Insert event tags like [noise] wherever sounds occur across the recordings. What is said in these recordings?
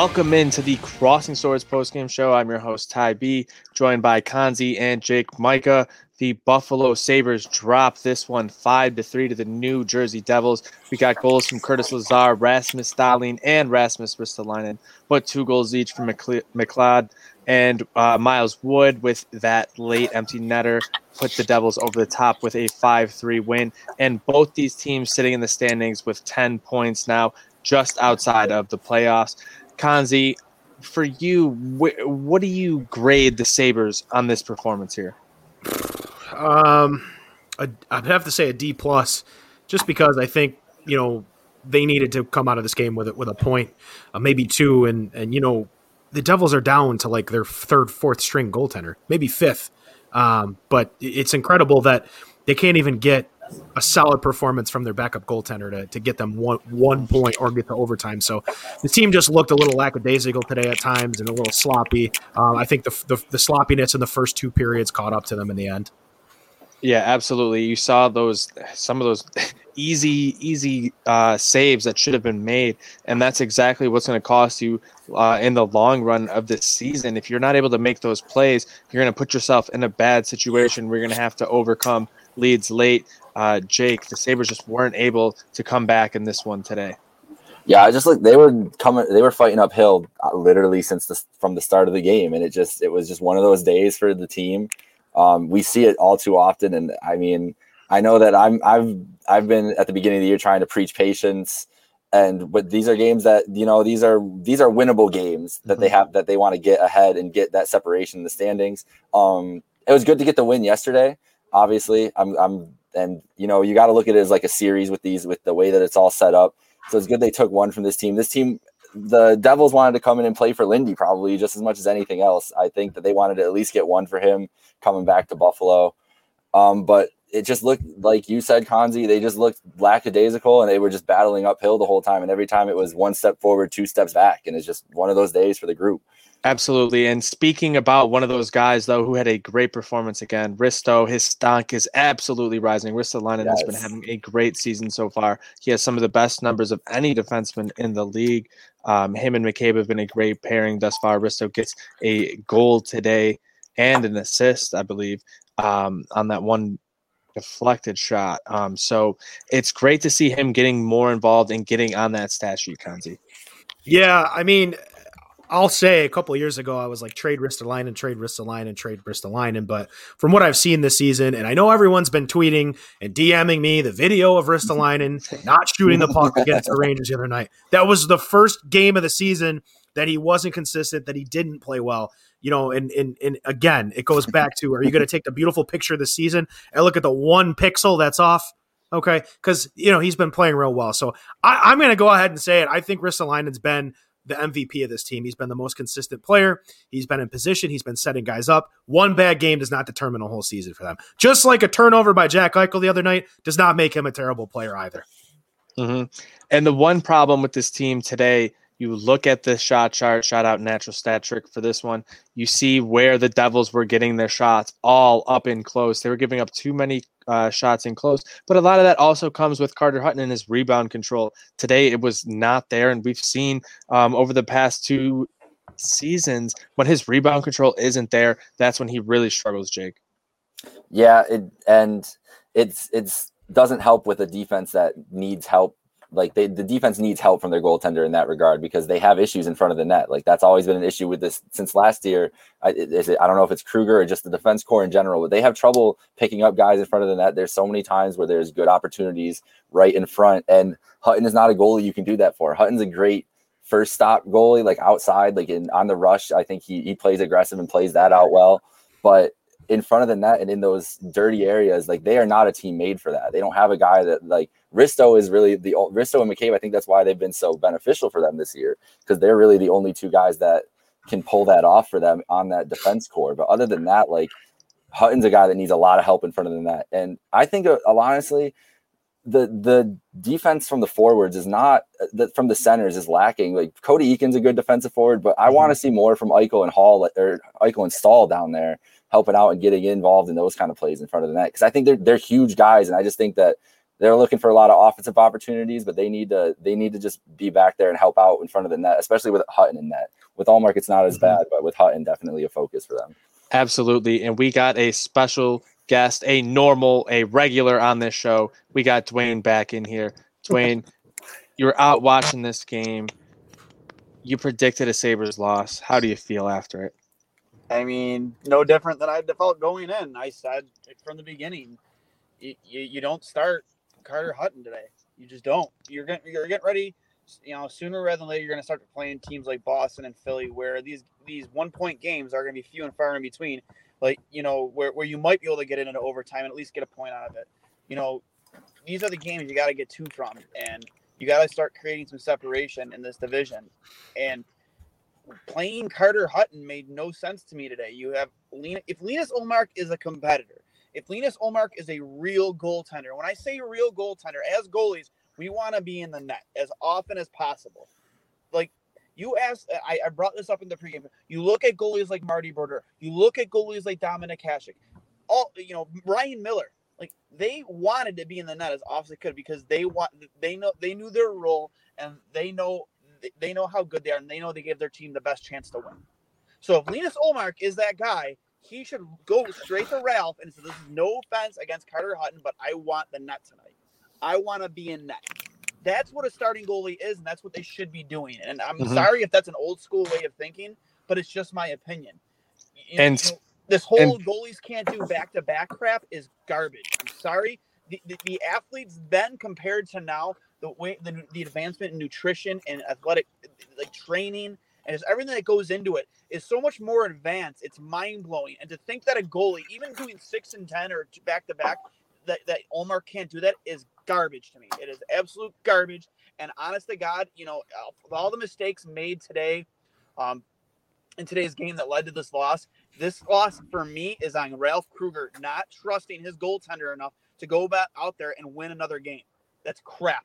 Welcome into the Crossing Swords postgame show. I'm your host, Ty B, joined by Kanzi and Jake Micah. The Buffalo Sabres drop this one 5 to 3 to the New Jersey Devils. We got goals from Curtis Lazar, Rasmus Dahlin, and Rasmus Ristolainen, but two goals each from McLeod and uh, Miles Wood with that late empty netter put the Devils over the top with a 5 3 win. And both these teams sitting in the standings with 10 points now just outside of the playoffs. Kanzi, for you, wh- what do you grade the Sabres on this performance here? Um, I'd have to say a D plus, just because I think you know they needed to come out of this game with it with a point, uh, maybe two, and and you know the Devils are down to like their third, fourth string goaltender, maybe fifth. Um, but it's incredible that they can't even get a solid performance from their backup goaltender to, to get them one one point or get to overtime. So the team just looked a little lackadaisical today at times and a little sloppy. Um, I think the, the, the sloppiness in the first two periods caught up to them in the end. Yeah, absolutely. You saw those some of those [laughs] easy easy uh, saves that should have been made, and that's exactly what's going to cost you uh, in the long run of this season. If you're not able to make those plays, you're going to put yourself in a bad situation. You're going to have to overcome leads late uh, Jake, the Sabres just weren't able to come back in this one today. Yeah, I just like they were coming, they were fighting uphill uh, literally since the from the start of the game, and it just it was just one of those days for the team. Um, we see it all too often, and I mean, I know that I'm I've I've been at the beginning of the year trying to preach patience, and but these are games that you know these are these are winnable games that mm-hmm. they have that they want to get ahead and get that separation in the standings. Um, it was good to get the win yesterday. Obviously, I'm I'm and you know you got to look at it as like a series with these with the way that it's all set up. So it's good they took one from this team. This team, the Devils wanted to come in and play for Lindy probably just as much as anything else. I think that they wanted to at least get one for him coming back to Buffalo. Um, but it just looked like you said, Kanzi. They just looked lackadaisical and they were just battling uphill the whole time. And every time it was one step forward, two steps back, and it's just one of those days for the group. Absolutely. And speaking about one of those guys, though, who had a great performance again, Risto, his stock is absolutely rising. Ristolainen yes. has been having a great season so far. He has some of the best numbers of any defenseman in the league. Um, him and McCabe have been a great pairing thus far. Risto gets a goal today and an assist, I believe, um, on that one deflected shot. Um, so it's great to see him getting more involved and getting on that stat sheet, Kanzi. Yeah, I mean, I'll say a couple years ago, I was like trade Ristolainen, and trade Ristolainen, and trade Ristolainen. But from what I've seen this season, and I know everyone's been tweeting and DMing me the video of Ristolainen [laughs] not shooting the puck against the Rangers the other night. That was the first game of the season that he wasn't consistent, that he didn't play well. You know, and and, and again, it goes back to are you going to take the beautiful picture of the season and look at the one pixel that's off? Okay, because you know he's been playing real well. So I, am going to go ahead and say it. I think Ristolainen's been the MVP of this team. He's been the most consistent player. He's been in position. He's been setting guys up. One bad game does not determine a whole season for them. Just like a turnover by Jack Eichel the other night does not make him a terrible player either. Mm-hmm. And the one problem with this team today you look at the shot chart, shot out natural stat trick for this one. You see where the Devils were getting their shots all up in close. They were giving up too many uh, shots in close, but a lot of that also comes with Carter Hutton and his rebound control. Today it was not there, and we've seen um, over the past two seasons when his rebound control isn't there, that's when he really struggles, Jake. Yeah, it, and it's it's doesn't help with a defense that needs help like they, the defense needs help from their goaltender in that regard because they have issues in front of the net. Like that's always been an issue with this since last year. I, it, I don't know if it's Krueger or just the defense core in general, but they have trouble picking up guys in front of the net. There's so many times where there's good opportunities right in front, and Hutton is not a goalie you can do that for. Hutton's a great first stop goalie, like outside, like in on the rush. I think he he plays aggressive and plays that out well, but in front of the net and in those dirty areas, like they are not a team made for that. They don't have a guy that like Risto is really the Risto and McCabe. I think that's why they've been so beneficial for them this year because they're really the only two guys that can pull that off for them on that defense core. But other than that, like Hutton's a guy that needs a lot of help in front of the net, and I think uh, honestly, the the defense from the forwards is not uh, the, from the centers is lacking. Like Cody Eakins a good defensive forward, but I mm-hmm. want to see more from Eichel and Hall or Eichel and Staal down there helping out and getting involved in those kind of plays in front of the net because I think they're they're huge guys, and I just think that they're looking for a lot of offensive opportunities, but they need to they need to just be back there and help out in front of the net, especially with Hutton in net. With Ullmark, it's not as mm-hmm. bad, but with Hutton, definitely a focus for them. Absolutely, and we got a special guest, a normal, a regular on this show. We got Dwayne back in here. Dwayne, [laughs] you were out watching this game. You predicted a Sabres loss. How do you feel after it? I mean, no different than I felt going in. I said from the beginning, you, you, you don't start Carter Hutton today. You just don't. You're getting you're getting ready. You know, sooner rather than later, you're going to start playing teams like Boston and Philly, where these these one point games are going to be few and far in between. Like you know, where where you might be able to get into overtime and at least get a point out of it. You know, these are the games you got to get two from, and you got to start creating some separation in this division. And playing Carter Hutton made no sense to me today. You have Lena, if Linus Ullmark is a competitor, if Linus Ullmark is a real goaltender, when I say real goaltender, as goalies, we want to be in the net as often as possible. Like you asked, I, I, brought this up in the pregame. You look at goalies like Marty Brodeur, you look at goalies like Dominik Hasek, all you know, Ryan Miller. Like they wanted to be in the net as often as they could because they want they know they knew their role and they know they know how good they are and they know they gave their team the best chance to win. So if Linus Ullmark is that guy, he should go straight to Ralph and say, "This is no offense against Carter Hutton, but I want the net tonight. I want to be in net." That's what a starting goalie is, and that's what they should be doing. And I'm mm-hmm. sorry if that's an old school way of thinking, but it's just my opinion. You know, and you know, this whole and, goalies can't do back to back crap is garbage. I'm sorry. The, the, the, athletes then compared to now, the way the, the advancement in nutrition and athletic like training and just everything that goes into it is so much more advanced. It's mind blowing. And to think that a goalie, even doing six and ten or back to back, that that Ullmark can't do that is garbage to me. It is absolute garbage. And honest to God, you know, all the mistakes made today, um, in today's game that led to this loss, this loss for me is on Ralph Krueger not trusting his goaltender enough to go back out there and win another game. That's crap.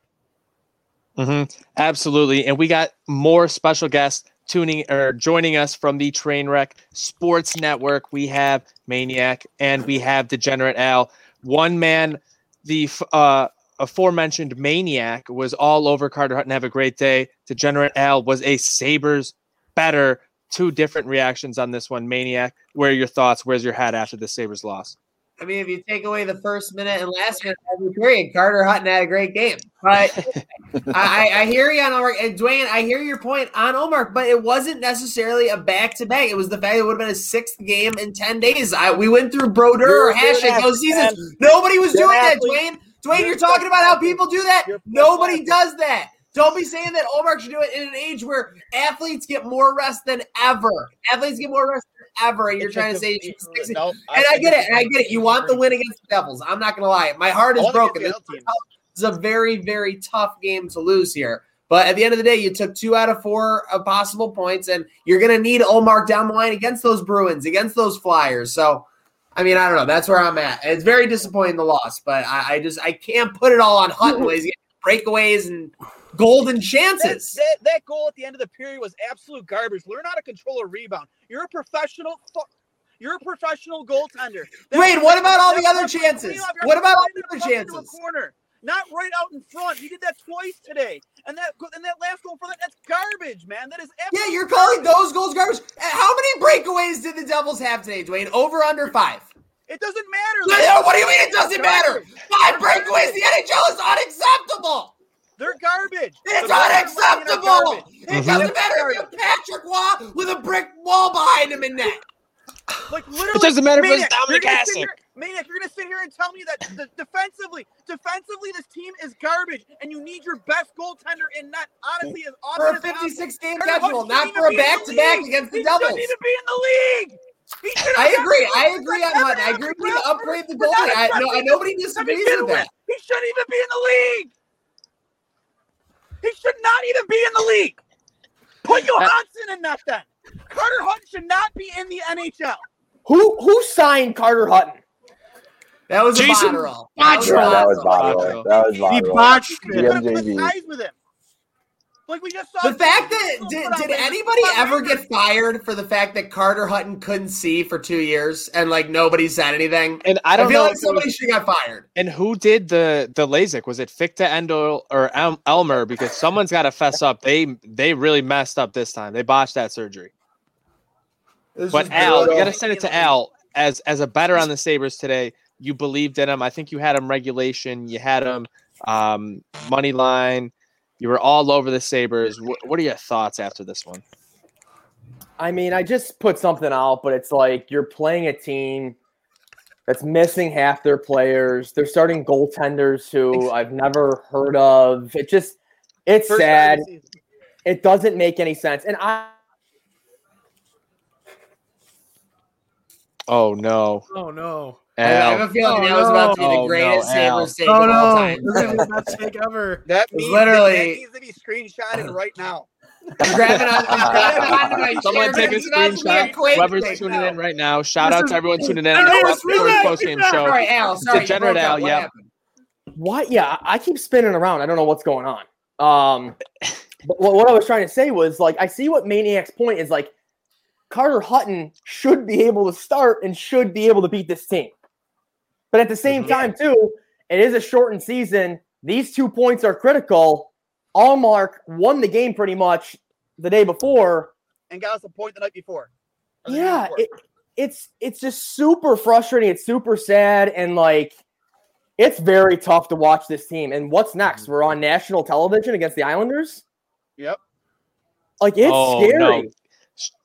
Mm-hmm. Absolutely. And we got more special guests tuning or joining us from the Trainwreck Sports Network. We have Maniac and we have Degenerate Al. One man, the uh, aforementioned Maniac was all over Carter Hutton. Have a great day. Degenerate Al was a Sabres better. Two different reactions on this one. Maniac, where are your thoughts? Where's your hat after the Sabres loss? I mean, if you take away the first minute and last minute of every period, Carter Hutton had a great game. But [laughs] I, I, hear you on Omar and Dwayne. I hear your point on Omar, but it wasn't necessarily a back to back. It was the fact it would have been a sixth game in ten days. I, we went through Brodeur or Hasek those seasons. Nobody was doing that, Dwayne. Dwayne, you're talking about how people do that. Nobody does that. Don't be saying that Omar should do it in an age where athletes get more rest than ever. Athletes get more rest than ever, and you're trying to say no, and I, I get it, and I get it. You want the win against the Devils. I'm not gonna lie. My heart is broken. This is a very, very tough game to lose here. But at the end of the day, you took two out of four of possible points, and you're going to need Ullmark down the line against those Bruins, against those Flyers. So, I mean, I don't know. That's where I'm at. It's very disappointing the loss, but I, I just I can't put it all on Hutton. He's [laughs] breakaways and golden chances. That, that, that, goal at the end of the period was absolute garbage. Learn how to control a rebound. You're a professional. You're a professional goaltender. That Wait, what about all the other chances? What about all the other chances? Corner, not right out in front. He did that twice today, and that and that last goal for that that's garbage, man. That is yeah. You're calling those goals garbage. Uh, how many breakaways did the Devils have today, Dwayne? Over under five. It doesn't matter. what do you mean it doesn't matter? Five breakaways. The NHL is unacceptable. They're garbage. It's They're unacceptable. It mm-hmm. doesn't matter if you have Patrick Roy with a brick wall behind him in net. Like literally, it doesn't matter Maniac, if it's Dominik Hasek. Maniac, you're gonna sit here and tell me that the, defensively, defensively, this team is garbage, and you need your best goaltender in net. Honestly, as for a 56 game schedule, not for a back to back against the he Devils. He shouldn't even be in the league. I agree. I agree on Hutton. I agree. with need upgrade the goalie. I, no, nobody disagrees with that. He shouldn't even be in the league. He should not even be in the league. Put Johansson in that then. Carter Hutton should not be in the NHL. Who who signed Carter Hutton? That was Jason Botterill. Botterill. That was Botterill. That was Botterill. He botched it. He With him. Like we just saw The fact that did, did anybody ever get fired for the fact that Carter Hutton couldn't see for two years and like nobody said anything? And I I, don't feel know. like somebody was- should have got fired. and who did the the LASIK? Was it Ficta Endo or El- Elmer? Because someone's got to fess up. They they really messed up this time. They botched that surgery. This But is Al, you got to send it to Al as as a better on the Sabres today. You believed in him. I think you had him regulation. You had him um, money line. You were all over the Sabres. What, what are your thoughts after this one? I mean, I just put something out, but it's like you're playing a team that's missing half their players. They're starting goaltenders who I've never heard of. It just it's First sad. It doesn't make any sense. And I Oh no, Oh no! I I have a feeling Oh, that was about to be no. the Oh, greatest no, Al. Sabres take Oh of all time. This is the best take ever. [laughs] That was means literally- that needs to be screenshotted right now. I'm grabbing on, I'm grabbing [laughs] onto my Someone chair. take a This is about to be screenshot. Whoever's take tuning now. in right now. Shout This out to everyone tuning in. I on the it's Buff Sports relax, post game show. Sorry, Al. Sorry, Degenerate. Al, What yep. what? Yeah, I keep spinning around. I don't know what's going on. Um, but what, what I was trying to say was like I see what Maniac's point is like. Carter Hutton should be able to start and should be able to beat this team. But at the same Mhm. time, too, it is a shortened season. These two points are critical. Ullmark won the game pretty much the day before. And got us a point the night before. The day Yeah, before. it, it's it's just super frustrating. It's super sad, and like it's very tough to watch this team. And what's next? We're on national television against the Islanders. Yep. Like it's oh scary. no,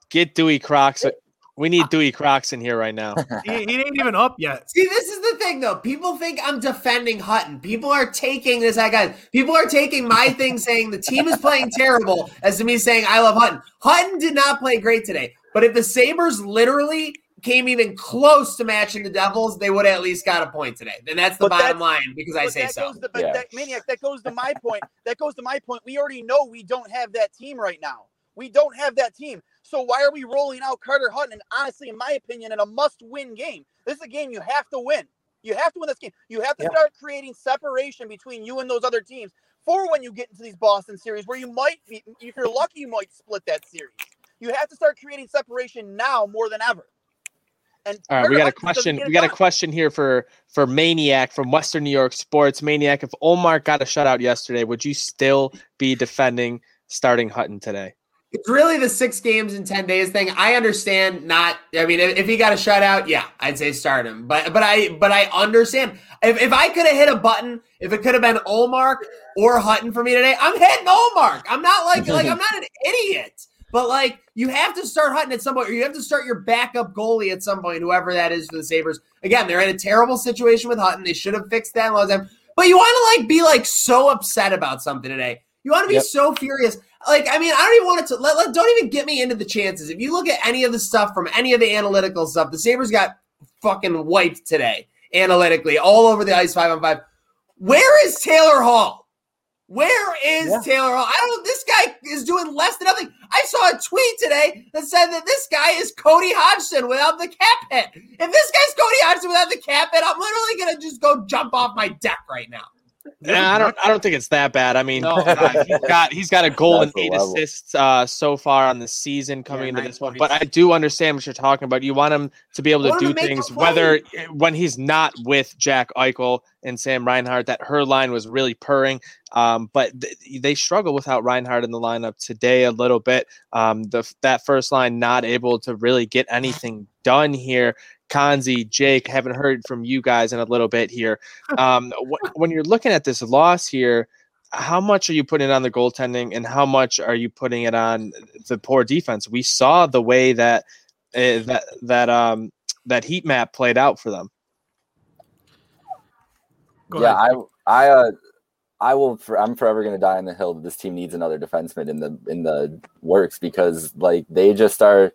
get Dewey Crocs. We need Dewey Crocs in here right now. [laughs] He, he ain't even up yet. See, this is the thing, though. People think I'm defending Hutton. People are taking this. I got. People are taking my thing, saying the team is playing terrible, as to me saying I love Hutton. Hutton did not play great today. But if the Sabres literally came even close to matching the Devils, they would have at least got a point today. And that's the But bottom that's- line because I say that so. Goes to, but Yeah. that, maniac, that goes to my point. That goes to my point. We already know we don't have that team right now. We don't have that team. So why are we rolling out Carter Hutton? And honestly, in my opinion, in a must-win game, this is a game you have to win. You have to win this game. You have to Yeah. start creating separation between you and those other teams for when you get into these Boston series, where you might be, if you're lucky, you might split that series. You have to start creating separation now more than ever. And All right, we got a question. We got a question here for for Maniac from Western New York Sports. Maniac, if Omar got a shutout yesterday, would you still be defending starting Hutton today? It's really the six games in ten days thing. I understand. Not. I mean, if, if he got a shutout, yeah, I'd say start him. But but I but I understand. If, if I could have hit a button, if it could have been Ullmark or Hutton for me today, I'm hitting Ullmark. I'm not like like I'm not an idiot. But like you have to start Hutton at some point, or you have to start your backup goalie at some point, whoever that is for the Sabres. Again, they're in a terrible situation with Hutton. They should have fixed that a long time. But you want to like be like so upset about something today. You want to be Yep. so furious. Like, I mean, I don't even want it to let, let don't even get me into the chances. If you look at any of the stuff from any of the analytical stuff, the Sabres got fucking wiped today, analytically, all over the ice five on five. Where is Taylor Hall? Where is Yeah. Taylor Hall? I don't this guy is doing less than nothing. I saw a tweet today that said that this guy is Cody Hodgson without the cap hit. If this guy's Cody Hodgson without the cap hit, I'm literally gonna just go jump off my deck right now. Yeah, I don't. I don't think it's that bad. I mean, No. uh, he's [laughs] got he's got a goal and eight level. assists uh, so far on the season coming Yeah, into this one. But I do understand what you're talking about. You want him to be able to do to things, whether when he's not with Jack Eichel and Sam Reinhart. That her line was really purring. Um, but th- they struggle without Reinhart in the lineup today a little bit. Um, the that first line not able to really get anything done here. Kanzi, Jake, haven't heard from you guys in a little bit here. [laughs] Um, wh- when you're looking at this loss here, how much are you putting it on the goaltending, and how much are you putting it on the poor defense? We saw the way that uh, that that um that heat map played out for them. Go yeah, ahead. I I uh I will for, I'm forever going to die on the hill that this team needs another defenseman in the in the works because like they just are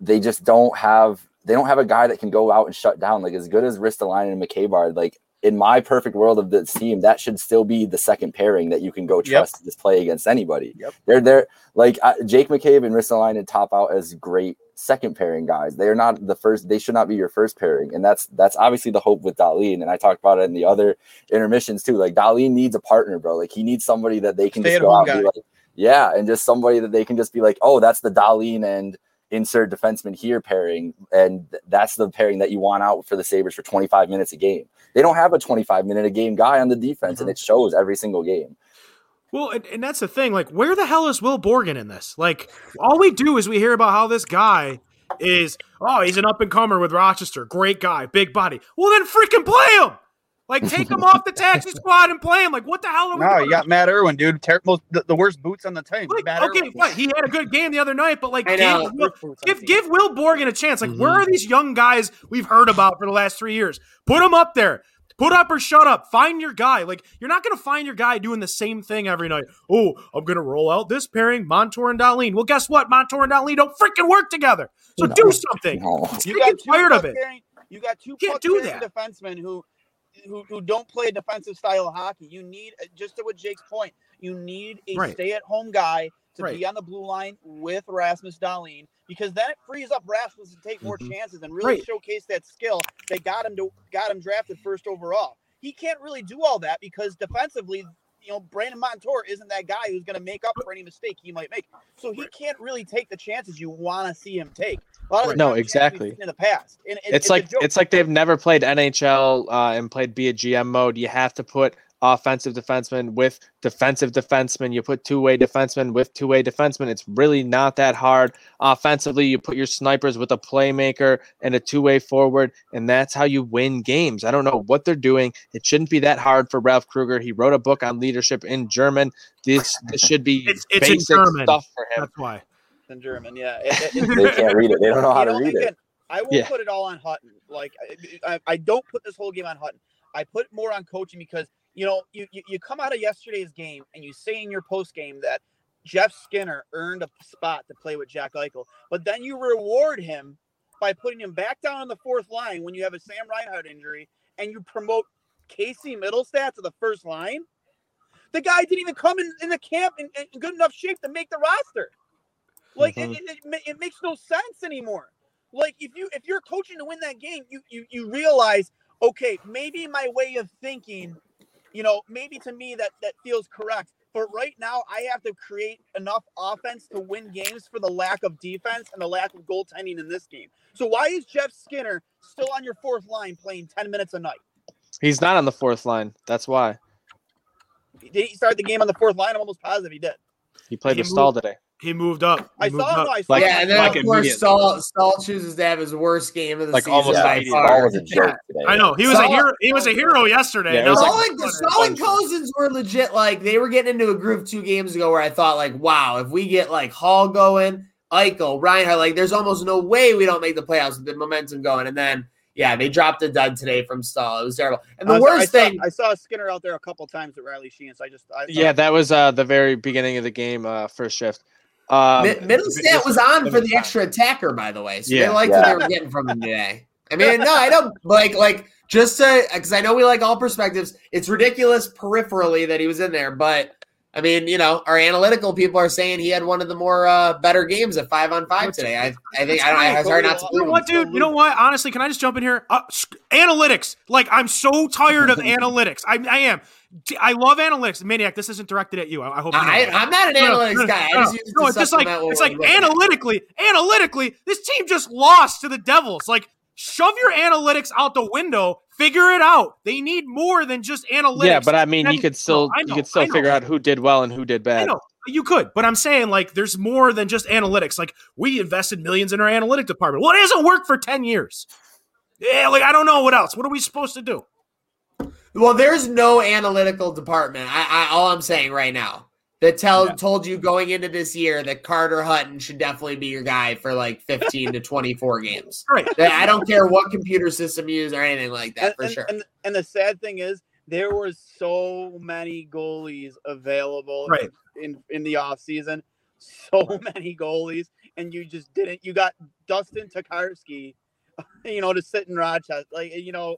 they just don't have they don't have a guy that can go out and shut down like as good as Ristolainen and McKaybard like in my perfect world of this team that should still be the second pairing that you can go trust to just play against anybody. Yep. They're they're like uh, Jake McCabe and Ristolainen top out as great second pairing guys. They are not the first. They should not be your first pairing, and that's that's obviously the hope with Dahlin. And I talked about it in the other intermissions too. Like Dahlin needs a partner, bro. Like he needs somebody that they can Stay just go out and be like, Yeah, and just somebody that they can just be like, oh, that's the Dahlin and insert defenseman here pairing, and that's the pairing that you want out for the Sabres for 25 minutes a game. They don't have a 25 minute a game guy on the defense, mm-hmm. and it shows every single game. Well, and, and, that's the thing. Like, where the hell is Will Borgen in this? Like, all we do is we hear about how this guy is, oh, he's an up and comer with Rochester. Great guy, big body. Well, then freaking play him. Like, take him off the taxi squad and play him. Like, what the hell? Are we no, doing? you got Matt Irwin, dude. Ter- most, the, the, worst boots on the team. Like, okay, what? He had a good game the other night, but like, give, give, give, Will Borgen a chance. Like, mm-hmm. where are these young guys we've heard about for the last three years? Put them up there. Put up or shut up. Find your guy. Like you're not going to find your guy doing the same thing every night. Oh, I'm going to roll out this pairing, Montour and Dahlin. Well, guess what? Montour and Dahlin don't freaking work together. So no, do something. No. You got tired of it. Pairing, you got two can't do that. defensemen who, who who don't play a defensive style of hockey. You need just to what Jake's point. You need a right. stay-at-home guy to right. be on the blue line with Rasmus Dahlin because then it frees up Rasmus to take more mm-hmm. chances and really right. showcase that skill They got him to got him drafted first overall. He can't really do all that because defensively, you know, Brandon Montour isn't that guy who's going to make up for any mistake he might make. So he can't really take the chances you want to see him take. no, exactly. In the past, and it, it's, it's, like it's like they've never played NHL uh, and played be a GM mode. You have to put offensive defenseman with defensive defenseman. You put two way defenseman with two way defenseman. It's really not that hard. Offensively, you put your snipers with a playmaker and a two way forward, and that's how you win games. I don't know what they're doing. It shouldn't be that hard for Ralph Krueger. He wrote a book on leadership in German. This this should be it's, it's basic stuff for him. That's why. In German, yeah. It, it, they can't read it. They don't know how to read it. I will yeah. put it all on Hutton. Like I, I don't put this whole game on Hutton. I put more on coaching because you know, you, you, you come out of yesterday's game and you say in your post game that Jeff Skinner earned a spot to play with Jack Eichel, but then you reward him by putting him back down on the fourth line when you have a Sam Reinhart injury and you promote Casey Mittelstadt to the first line. The guy didn't even come in, in the camp in, in good enough shape to make the roster. Like mm-hmm. it, it, it, makes no sense anymore. Like if you if you're coaching to win that game, you you you realize okay maybe my way of thinking you know, maybe to me that that feels correct. But right now, I have to create enough offense to win games for the lack of defense and the lack of goaltending in this game. So why is Jeff Skinner still on your fourth line playing 10 minutes a night? He's not on the fourth line. That's why. Did he start the game on the fourth line? I'm almost positive he did. He played he with Staal today. He moved up. He I moved saw him. I saw like, yeah, and then like of course Staal, Staal chooses to have his worst game of the like season almost by far. Was a joke [laughs] today. I know he was Staal, a hero. He was a hero yesterday. Yeah, Staal, like, like, Staal and Cozens were legit. Like they were getting into a groove two games ago where I thought like, wow, if we get like Hall going, Eichel, Reinhart, like there's almost no way we don't make the playoffs with the momentum going. And then yeah, they dropped a dud today from Staal. It was terrible. And the worst I thing, I saw Skinner out there a couple times at Riley Sheahan's. I just I yeah, that was uh the very beginning of the game, uh first shift. Um, Mittelstadt was on for the extra attacker, by the way. So yeah. they liked yeah. what they were getting from him today. I mean, no, I don't like like just to because I know we like all perspectives. It's ridiculous peripherally that he was in there, but I mean, you know, our analytical people are saying he had one of the more uh, better games at five on five today. I, I think I don't. It's hard not to. You know what, dude? You know what? Honestly, can I just jump in here? Uh, analytics. Like, I'm so tired of [laughs] analytics. I, I am. I love analytics. Maniac, this isn't directed at you. I, I hope. You know I, am not an analytics no, no, guy. No, no it's just like it's like analytically, analytically, this team just lost to the Devils. Like, shove your analytics out the window. Figure it out. They need more than just analytics. Yeah, but I mean, and, you could still know, you could still figure out who did well and who did bad. I know you could, but I'm saying like there's more than just analytics. Like we invested millions in our analytic department. Well, it hasn't worked for ten years. Yeah, like I don't know what else. What are we supposed to do? Well, there's no analytical department. I, I all I'm saying right now that tell yeah. told you going into this year that Carter Hutton should definitely be your guy for like 15 to 24 games. [laughs] Right. I don't care what computer system you use or anything like that and, for and, sure. And, and the sad thing is there were so many goalies available right. in in the off season, so many goalies, and you just didn't. You got Dustin Tokarski, [laughs] you know, to sit in Rochester, like you know,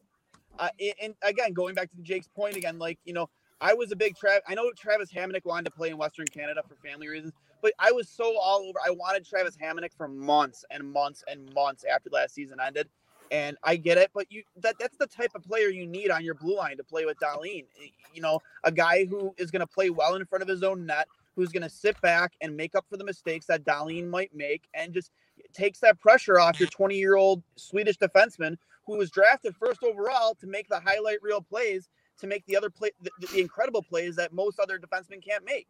uh, and again, going back to Jake's point again, like you know, I was a big Trav. I know Travis Hamonic wanted to play in Western Canada for family reasons, but I was so all over. I wanted Travis Hamonic for months and months and months after last season ended. And I get it, but you that that's the type of player you need on your blue line to play with Dahlin. You know, a guy who is going to play well in front of his own net, who's going to sit back and make up for the mistakes that Dahlin might make and just takes that pressure off your 20 year old Swedish defenseman who was drafted first overall to make the highlight reel plays, to make the other play, the, the incredible plays that most other defensemen can't make.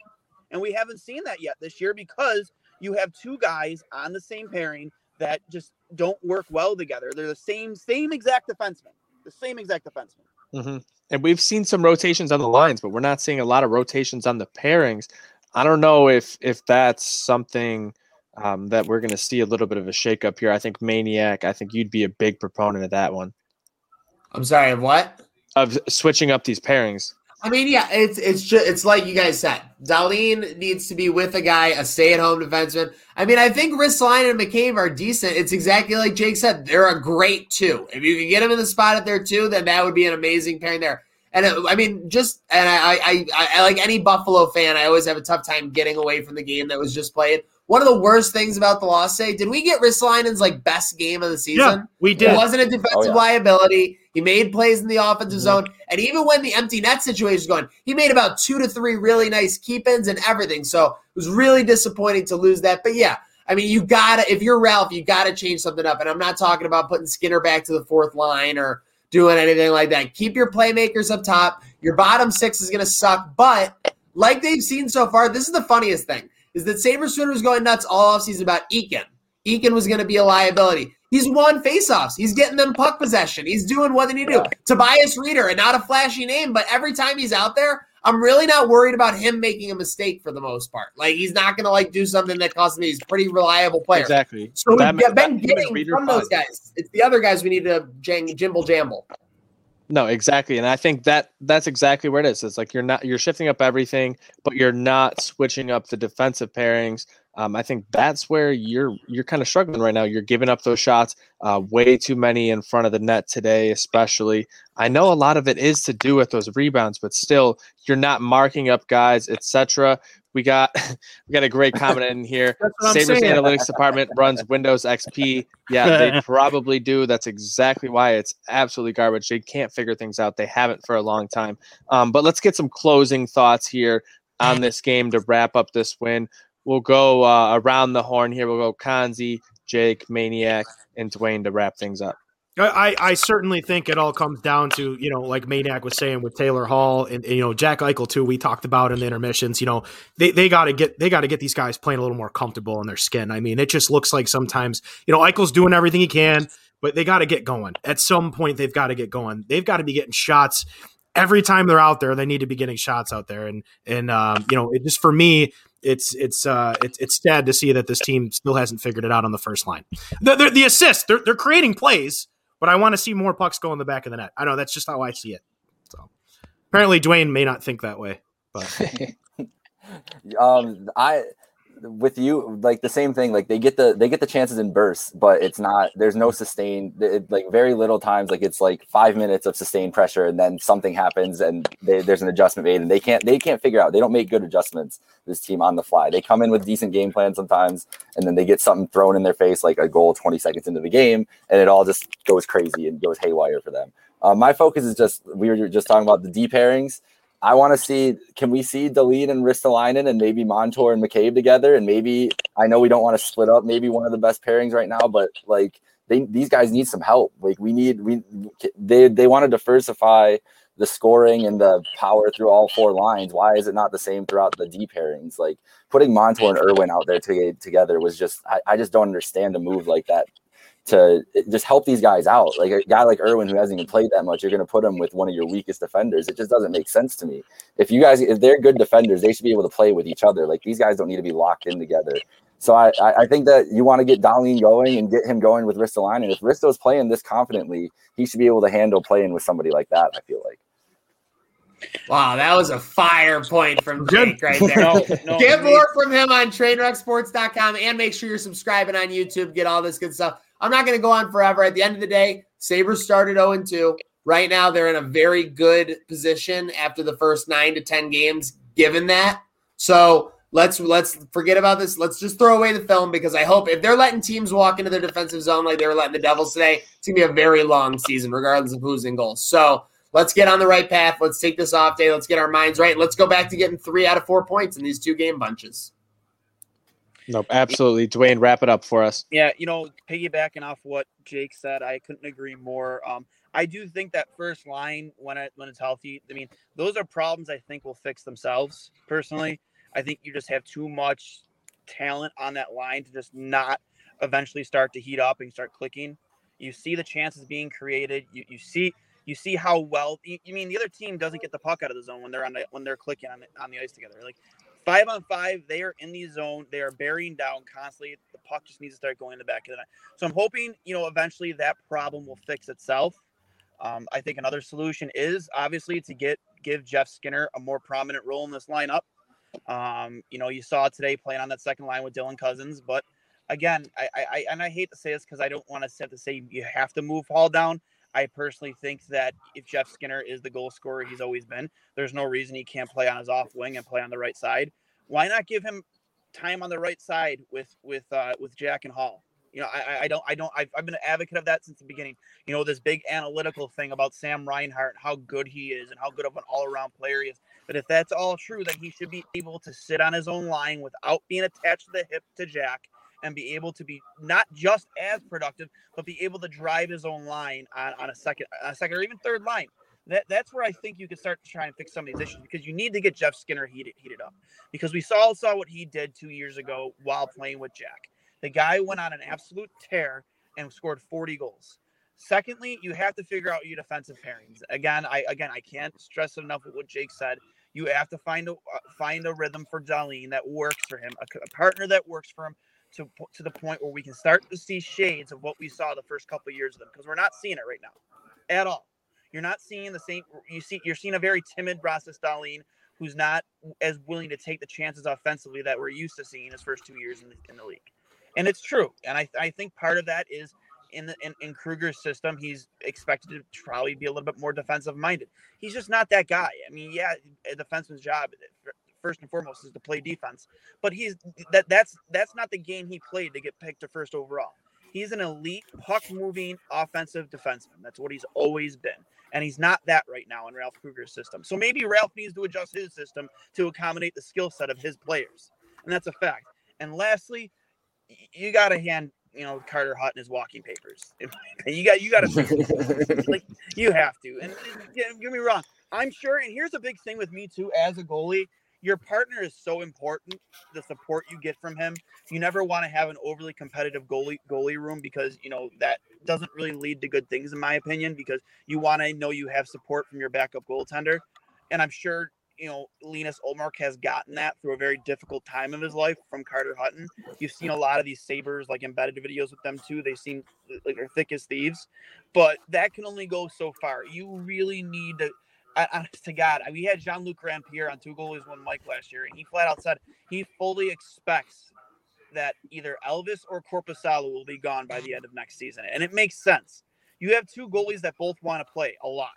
And we haven't seen that yet this year because you have two guys on the same pairing that just don't work well together. They're the same, same exact defenseman, the same exact defenseman. Mm-hmm. And we've seen some rotations on the lines, but we're not seeing a lot of rotations on the pairings. I don't know if if that's something um, that we're going to see a little bit of a shakeup here. I think Maniac. I think you'd be a big proponent of that one. I'm sorry, what? Of switching up these pairings. I mean, yeah, it's it's just it's like you guys said. Dahlin needs to be with a guy, a stay-at-home defenseman. I mean, I think Ristolainen and McCabe are decent. It's exactly like Jake said; they're a great two. If you can get them in the spot at their two, then that would be an amazing pairing there. And it, I mean, just and I, I, I, I like any Buffalo fan, I always have a tough time getting away from the game that was just played. One of the worst things about the loss say, did we get Ristolainen's like best game of the season? Yeah, we did. It wasn't a defensive oh, yeah. liability. He made plays in the offensive mm-hmm. zone. And even when the empty net situation was going, he made about two to three really nice keep ins and everything. So it was really disappointing to lose that. But yeah, I mean, you gotta if you're Ralph, you gotta change something up. And I'm not talking about putting Skinner back to the fourth line or doing anything like that. Keep your playmakers up top. Your bottom six is gonna suck, but like they've seen so far, this is the funniest thing is that Sabres Twitter was going nuts all offseason about Eakin. Eakin was going to be a liability. He's won faceoffs. He's getting them puck possession. He's doing what they need to do. Tobias Rieder, and not a flashy name, but every time he's out there, I'm really not worried about him making a mistake for the most part. Like he's not going to like do something that costs me. He's a pretty reliable player. Exactly. So that, we've been getting from those guys. It's the other guys we need to jang, jimble jamble. No, exactly. And I think that that's exactly where it is. It's like you're not you're shifting up everything, but you're not switching up the defensive pairings. Um, I think that's where you're you're kind of struggling right now. You're giving up those shots, uh, way too many in front of the net today, especially. I know a lot of it is to do with those rebounds, but still, you're not marking up guys, etc. We got [laughs] we got a great comment [laughs] in here. Sabres Analytics Department runs Windows XP. Yeah, they [laughs] probably do. That's exactly why it's absolutely garbage. They can't figure things out. They haven't for a long time. Um, but let's get some closing thoughts here on this game to wrap up this win. We'll go uh, around the horn here. We'll go Kanzi, Jake, Maniac, and Dwayne to wrap things up. I, I certainly think it all comes down to you know like Maniac was saying with Taylor Hall and, and you know Jack Eichel too. We talked about in the intermissions. You know they, they got to get they got to get these guys playing a little more comfortable in their skin. I mean it just looks like sometimes you know Eichel's doing everything he can, but they got to get going at some point. They've got to get going. They've got to be getting shots every time they're out there. They need to be getting shots out there, and and um, you know it just for me it's it's uh it's it's sad to see that this team still hasn't figured it out on the first line. The the, the assist they're they're creating plays but I want to see more pucks go in the back of the net. I know that's just how I see it. So apparently, Dwayne may not think that way, but [laughs] um, I with you like the same thing like they get the they get the chances in bursts but it's not there's no sustained it, like very little times like it's like five minutes of sustained pressure and then something happens and they, there's an adjustment made and they can't they can't figure out. They don't make good adjustments this team on the fly. They come in with decent game plan sometimes and then they get something thrown in their face like a goal 20 seconds into the game and it all just goes crazy and goes haywire for them. Uh, my focus is just we were just talking about the D pairings I want to see can we see Dahlin and Ristolainen and maybe Montour and McCabe together? And maybe I know we don't want to split up maybe one of the best pairings right now but like they these guys need some help. Like we need we they they want to diversify the scoring and the power through all four lines. Why is it not the same throughout the D pairings? Like putting Montour and Irwin out there to, together was just I, I just don't understand a move like that to just help these guys out. Like a guy like Irwin who hasn't even played that much, you're going to put him with one of your weakest defenders. It just doesn't make sense to me. If you guys, if they're good defenders, they should be able to play with each other. Like these guys don't need to be locked in together. So I, I think that you want to get Dahlin going and get him going with Ristolainen. And if Risto's playing this confidently, he should be able to handle playing with somebody like that. I feel like. Wow, that was a fire point from Jake right there. [laughs] no, no, get more from him on trainwrecksports.com and make sure you're subscribing on YouTube. Get all this good stuff. I'm not going to go on forever. At the end of the day, Sabres started 0 2. Right now, they're in a very good position after the first nine to 10 games, given that. So let's let's forget about this. Let's just throw away the film because I hope if they're letting teams walk into their defensive zone like they were letting the Devils today, it's gonna be a very long season, regardless of who's in goals. So let's get on the right path. Let's take this off day. Let's get our minds right. Let's go back to getting three out of four points in these two game bunches. Nope, absolutely. Dwayne, wrap it up for us. Yeah, you know, piggybacking off what Jake said, I couldn't agree more. Um, I do think that first line when it when it's healthy, I mean, those are problems I think will fix themselves. Personally, I think you just have too much talent on that line to just not eventually start to heat up and start clicking. You see the chances being created. You, you see you see how well you, you mean the other team doesn't get the puck out of the zone when they're on the, when they're clicking on the, on the ice together. Like five on five, they are in the zone. They are bearing down constantly. The puck just needs to start going in the back of the net. So I'm hoping you know eventually that problem will fix itself. Um, I think another solution is obviously to get give Jeff Skinner a more prominent role in this lineup. Um, you know, you saw today playing on that second line with Dylan Cozens, but again, I, I and I hate to say this because I don't want to have to say you have to move Hall down. I personally think that if Jeff Skinner is the goal scorer he's always been, there's no reason he can't play on his off wing and play on the right side. Why not give him time on the right side with with uh, with Jack and Hall? You know, I, I don't, I don't, I've, I've been an advocate of that since the beginning. You know, this big analytical thing about Sam Reinhart, how good he is and how good of an all around player he is. But if that's all true, then he should be able to sit on his own line without being attached to the hip to Jack and be able to be not just as productive, but be able to drive his own line on, on a second, a second or even third line. That, that's where I think you can start to try and fix some of these issues because you need to get Jeff Skinner heated heated up because we saw saw what he did two years ago while playing with Jack. The guy went on an absolute tear and scored 40 goals. Secondly, you have to figure out your defensive pairings. Again, I again I can't stress it enough what Jake said. You have to find a uh, find a rhythm for Dahlin that works for him, a, a partner that works for him to to the point where we can start to see shades of what we saw the first couple of years of them because we're not seeing it right now at all. You're not seeing the same. You see, you're seeing a very timid Rasmus Dahlin who's not as willing to take the chances offensively that we're used to seeing his first two years in the, in the league. And it's true. And I, I think part of that is in the in, in Krueger's system, he's expected to probably be a little bit more defensive minded. He's just not that guy. I mean, yeah, a defenseman's job first and foremost is to play defense. But he's that that's that's not the game he played to get picked to first overall. He's an elite puck moving offensive defenseman. That's what he's always been. And he's not that right now in Ralph Krueger's system. So maybe Ralph needs to adjust his system to accommodate the skill set of his players. And that's a fact. And lastly, you got to hand you know Carter Hutton his walking papers. [laughs] You got you got to [laughs] like you have to. And get, get me wrong, I'm sure. And here's a big thing with me too as a goalie your partner is so important. The support you get from him. You never want to have an overly competitive goalie goalie room because you know that doesn't really lead to good things in my opinion. Because you want to know you have support from your backup goaltender, and I'm sure you know Linus Ullmark has gotten that through a very difficult time of his life from Carter Hutton. You've seen a lot of these Sabres like embedded videos with them too. They seem like they're thick as thieves, but that can only go so far. You really need to [laughs] to God, we had Jean Luc Grandpierre on two goalies, one Mike last year, and he flat out said he fully expects that either Elvis or Korpisalo will be gone by the end of next season. And it makes sense. You have two goalies that both want to play a lot.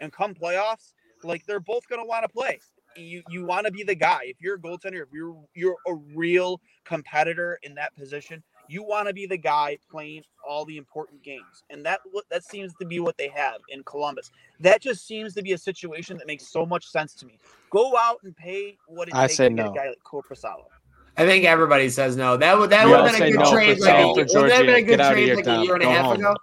And come playoffs, like they're both going to want to play. You you want to be the guy. If you're a goaltender, if you're you're a real competitor in that position, you want to be the guy playing all the important games, and that that seems to be what they have in Columbus. That just seems to be a situation that makes so much sense to me. Go out and pay what it I takes say to no. get a guy like Korpisalo. I think everybody says no. That would that would have been a good no trade. Like, would that have been a good trade like a year and a half ago?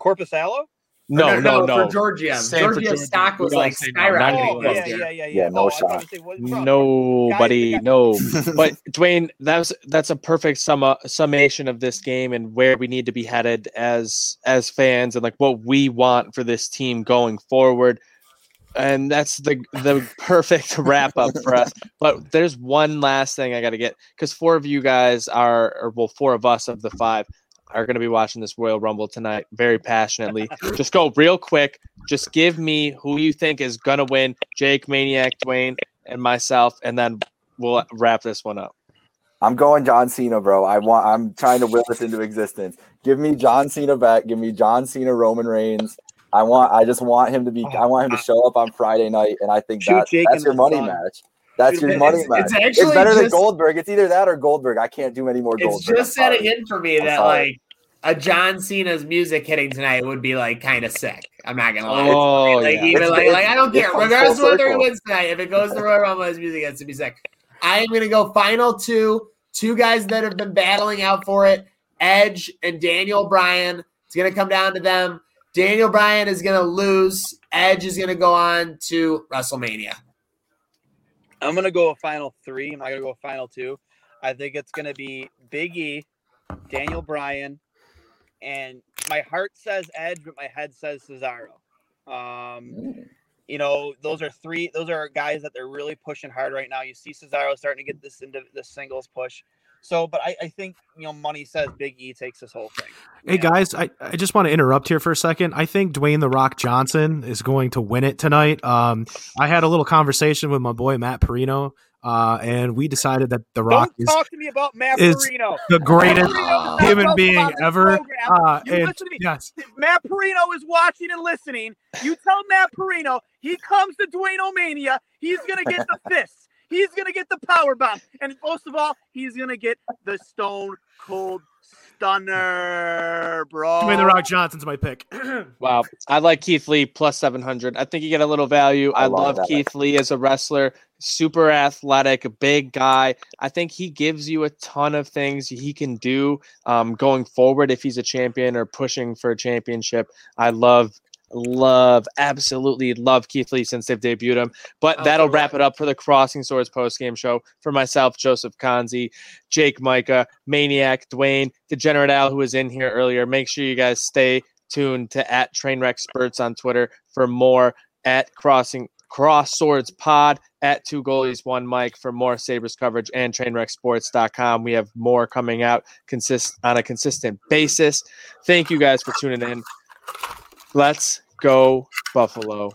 Korpisalo? No, no, no, no, For Georgia, Georgia's stock was like skyrocketing. No. Yeah, yeah, yeah, yeah. no oh, shot. Say, Nobody, no. [laughs] but Dwayne, that's that's a perfect sum summation of this game and where we need to be headed as as fans and like what we want for this team going forward. And that's the the perfect [laughs] wrap up for us. But there's one last thing I got to get because four of you guys are, or well, four of us of the five are going to be watching this Royal Rumble tonight very passionately. just go real quick. Just give me who you think is going to win Jake, Maniac, Dwayne, and myself, and then we'll wrap this one up. I'm going John Cena, bro. I want. I'm trying to will this into existence. Give me John Cena back. Give me John Cena, Roman Reigns. I want. I just want him to be. I want him to show up on Friday night, and I think that, that's your money match. That's your money it's, match. It's, actually it's better just, than Goldberg. It's either that or Goldberg. I can't do any more Goldberg. It's just setting in for me that like a John Cena's music hitting tonight would be like kind of sick. I'm not gonna lie. Oh, like yeah. even like, like I don't care. Regardless of full whether he wins tonight, if it goes to Royal Rumble, his music has to be sick. I am gonna go final two. Two guys that have been battling out for it: Edge and Daniel Bryan. It's gonna come down to them. Daniel Bryan is gonna lose. Edge is gonna go on to WrestleMania. I'm gonna go a final three. I'm not gonna go a final two. I think it's gonna be Big E, Daniel Bryan, and my heart says Edge, but my head says Cesaro. Um, you know, those are three. Those are guys that they're really pushing hard right now. You see Cesaro starting to get this into the singles push. So, but I, I think you know, money says Big E takes this whole thing. Hey Yeah. guys, I, I just want to interrupt here for a second. I think Dwayne the Rock Johnson is going to win it tonight. Um, I had a little conversation with my boy Matt Perino, uh, and we decided that the Rock Don't is talk to me about Matt is Perino. the greatest Matt Perino does not human being ever. Uh, and listen to me. yes, Matt Perino is watching and listening. You tell Matt Perino he comes to Dwayne Omania. He's gonna get the [laughs] fists. He's gonna get the power bomb, and most of all, he's gonna get the Stone Cold Stunner, bro. Dwayne the Rock Johnson's my pick. [clears throat] Wow. I like Keith Lee plus 700. I think you get a little value. I, I love love. Keith Lee as a wrestler, super athletic, big guy. I think he gives you a ton of things he can do um, going forward if he's a champion or pushing for a championship. I love. Love, absolutely love Keith Lee since they've debuted him. But Oh, that'll wrap it up for the Crossing Swords post game show. For myself, Joseph Kanzi, Jake Micah, Maniac, Dwayne, Degenerate Al, who was in here earlier. Make sure you guys stay tuned to at Trainwreck Sports on Twitter for more at Crossing Cross Swords Pod at Two Goalies One Mic for more Sabres coverage and TrainwreckSports.com. We have more coming out consist on a consistent basis. Thank you guys for tuning in. Let's go Buffalo.